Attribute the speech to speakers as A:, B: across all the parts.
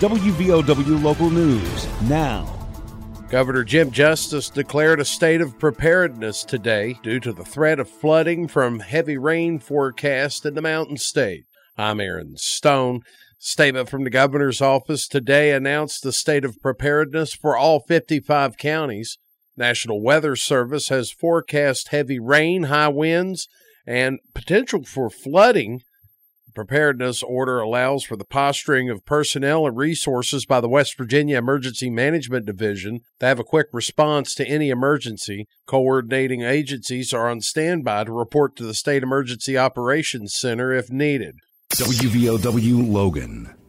A: WVOW Local News now.
B: Governor Jim Justice declared a state of preparedness today due to the threat of flooding from heavy rain forecast in the Mountain State. I'm Aaron Stone. Statement from the governor's office today announced the state of preparedness for all 55 counties. National Weather Service has forecast heavy rain, high winds, and potential for flooding preparedness order allows for the posturing of personnel and resources by the West Virginia Emergency Management Division to have a quick response to any emergency. Coordinating agencies are on standby to report to the State Emergency Operations Center if needed.
A: WVOW Logan.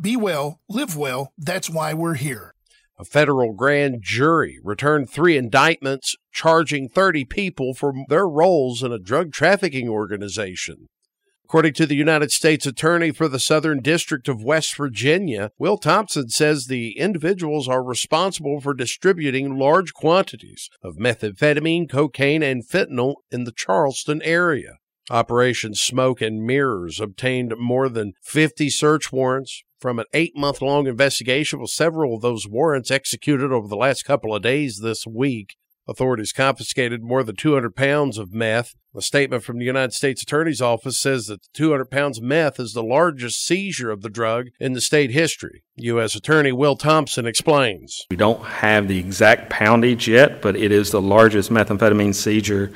C: Be well, live well. That's why we're here.
B: A federal grand jury returned three indictments charging 30 people for their roles in a drug trafficking organization. According to the United States Attorney for the Southern District of West Virginia, Will Thompson says the individuals are responsible for distributing large quantities of methamphetamine, cocaine, and fentanyl in the Charleston area. Operation Smoke and Mirrors obtained more than 50 search warrants, from an eight month long investigation with several of those warrants executed over the last couple of days this week. Authorities confiscated more than 200 pounds of meth. A statement from the United States Attorney's Office says that 200 pounds of meth is the largest seizure of the drug in the state history. U.S. Attorney Will Thompson explains.
D: We don't have the exact poundage yet, but it is the largest methamphetamine seizure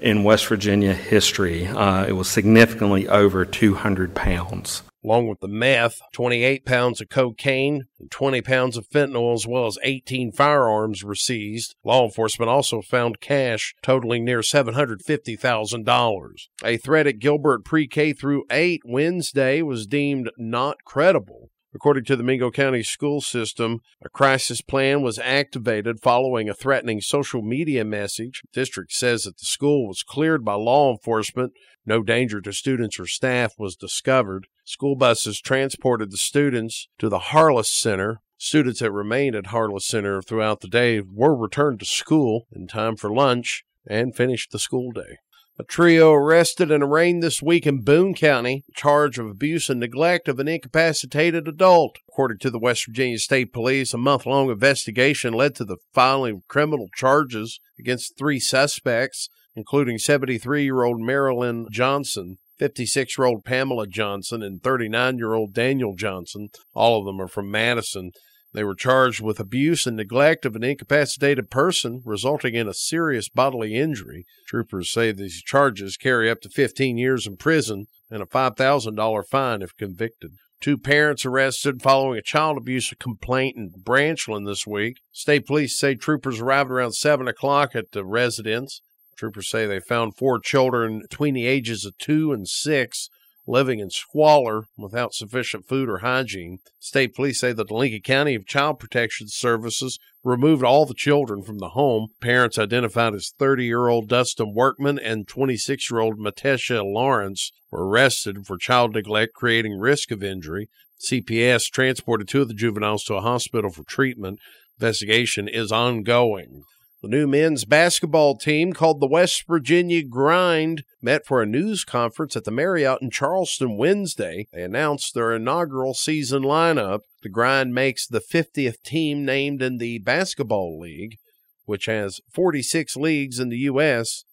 D: in West Virginia history. Uh, it was significantly over 200 pounds
B: along with the meth, 28 pounds of cocaine, and 20 pounds of fentanyl, as well as 18 firearms were seized. Law enforcement also found cash totaling near $750,000. A threat at Gilbert Pre K through 8 Wednesday was deemed not credible. According to the Mingo County school system, a crisis plan was activated following a threatening social media message. The district says that the school was cleared by law enforcement. No danger to students or staff was discovered. School buses transported the students to the Harless Center. Students that remained at Harless Center throughout the day were returned to school in time for lunch and finished the school day. A trio arrested and arraigned this week in Boone County, charge of abuse and neglect of an incapacitated adult. According to the West Virginia State Police, a month long investigation led to the filing of criminal charges against three suspects, including 73 year old Marilyn Johnson, 56 year old Pamela Johnson, and 39 year old Daniel Johnson. All of them are from Madison. They were charged with abuse and neglect of an incapacitated person, resulting in a serious bodily injury. Troopers say these charges carry up to 15 years in prison and a $5,000 fine if convicted. Two parents arrested following a child abuse complaint in Branchland this week. State police say troopers arrived around 7 o'clock at the residence. Troopers say they found four children between the ages of two and six living in squalor without sufficient food or hygiene. State police say that the Lincoln County of Child Protection Services removed all the children from the home. Parents identified as 30 year old Dustin Workman and 26 year old Matesha Lawrence were arrested for child neglect creating risk of injury. CPS transported two of the juveniles to a hospital for treatment. Investigation is ongoing. The new men's basketball team, called the West Virginia Grind, met for a news conference at the Marriott in Charleston Wednesday. They announced their inaugural season lineup. The Grind makes the 50th team named in the Basketball League, which has 46 leagues in the U.S.,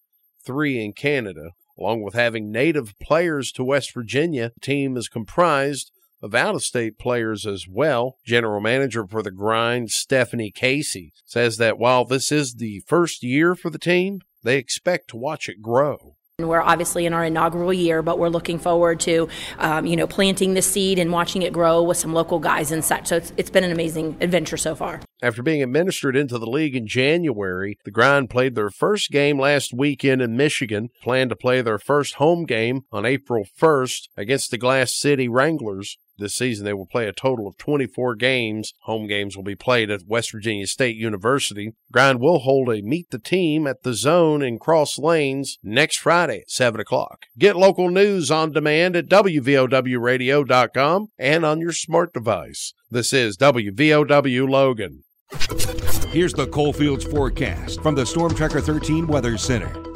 B: three in Canada. Along with having native players to West Virginia, the team is comprised of out of state players as well. General manager for the grind, Stephanie Casey, says that while this is the first year for the team, they expect to watch it grow.
E: We're obviously in our inaugural year, but we're looking forward to, um, you know, planting the seed and watching it grow with some local guys and such. So it's, it's been an amazing adventure so far.
B: After being administered into the league in January, the Grind played their first game last weekend in Michigan, plan to play their first home game on April 1st against the Glass City Wranglers. This season, they will play a total of 24 games. Home games will be played at West Virginia State University. Grind will hold a Meet the Team at the Zone in Cross Lanes next Friday at 7 o'clock. Get local news on demand at WVOWradio.com and on your smart device. This is WVOW Logan.
A: Here's the Coalfields forecast from the Storm Tracker 13 Weather Center.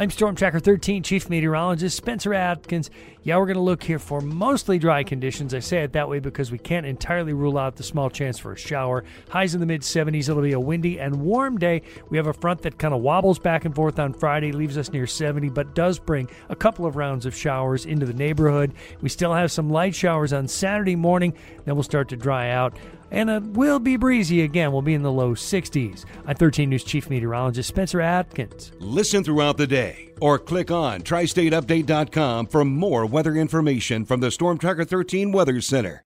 F: I'm Storm Tracker 13 Chief Meteorologist Spencer Atkins. Yeah, we're going to look here for mostly dry conditions. I say it that way because we can't entirely rule out the small chance for a shower. Highs in the mid 70s. It'll be a windy and warm day. We have a front that kind of wobbles back and forth on Friday, leaves us near 70, but does bring a couple of rounds of showers into the neighborhood. We still have some light showers on Saturday morning, then we'll start to dry out and it will be breezy again. We'll be in the low 60s. I'm 13 News Chief Meteorologist Spencer Atkins.
A: Listen throughout the day or click on tristateupdate.com for more weather information from the Storm Tracker 13 Weather Center.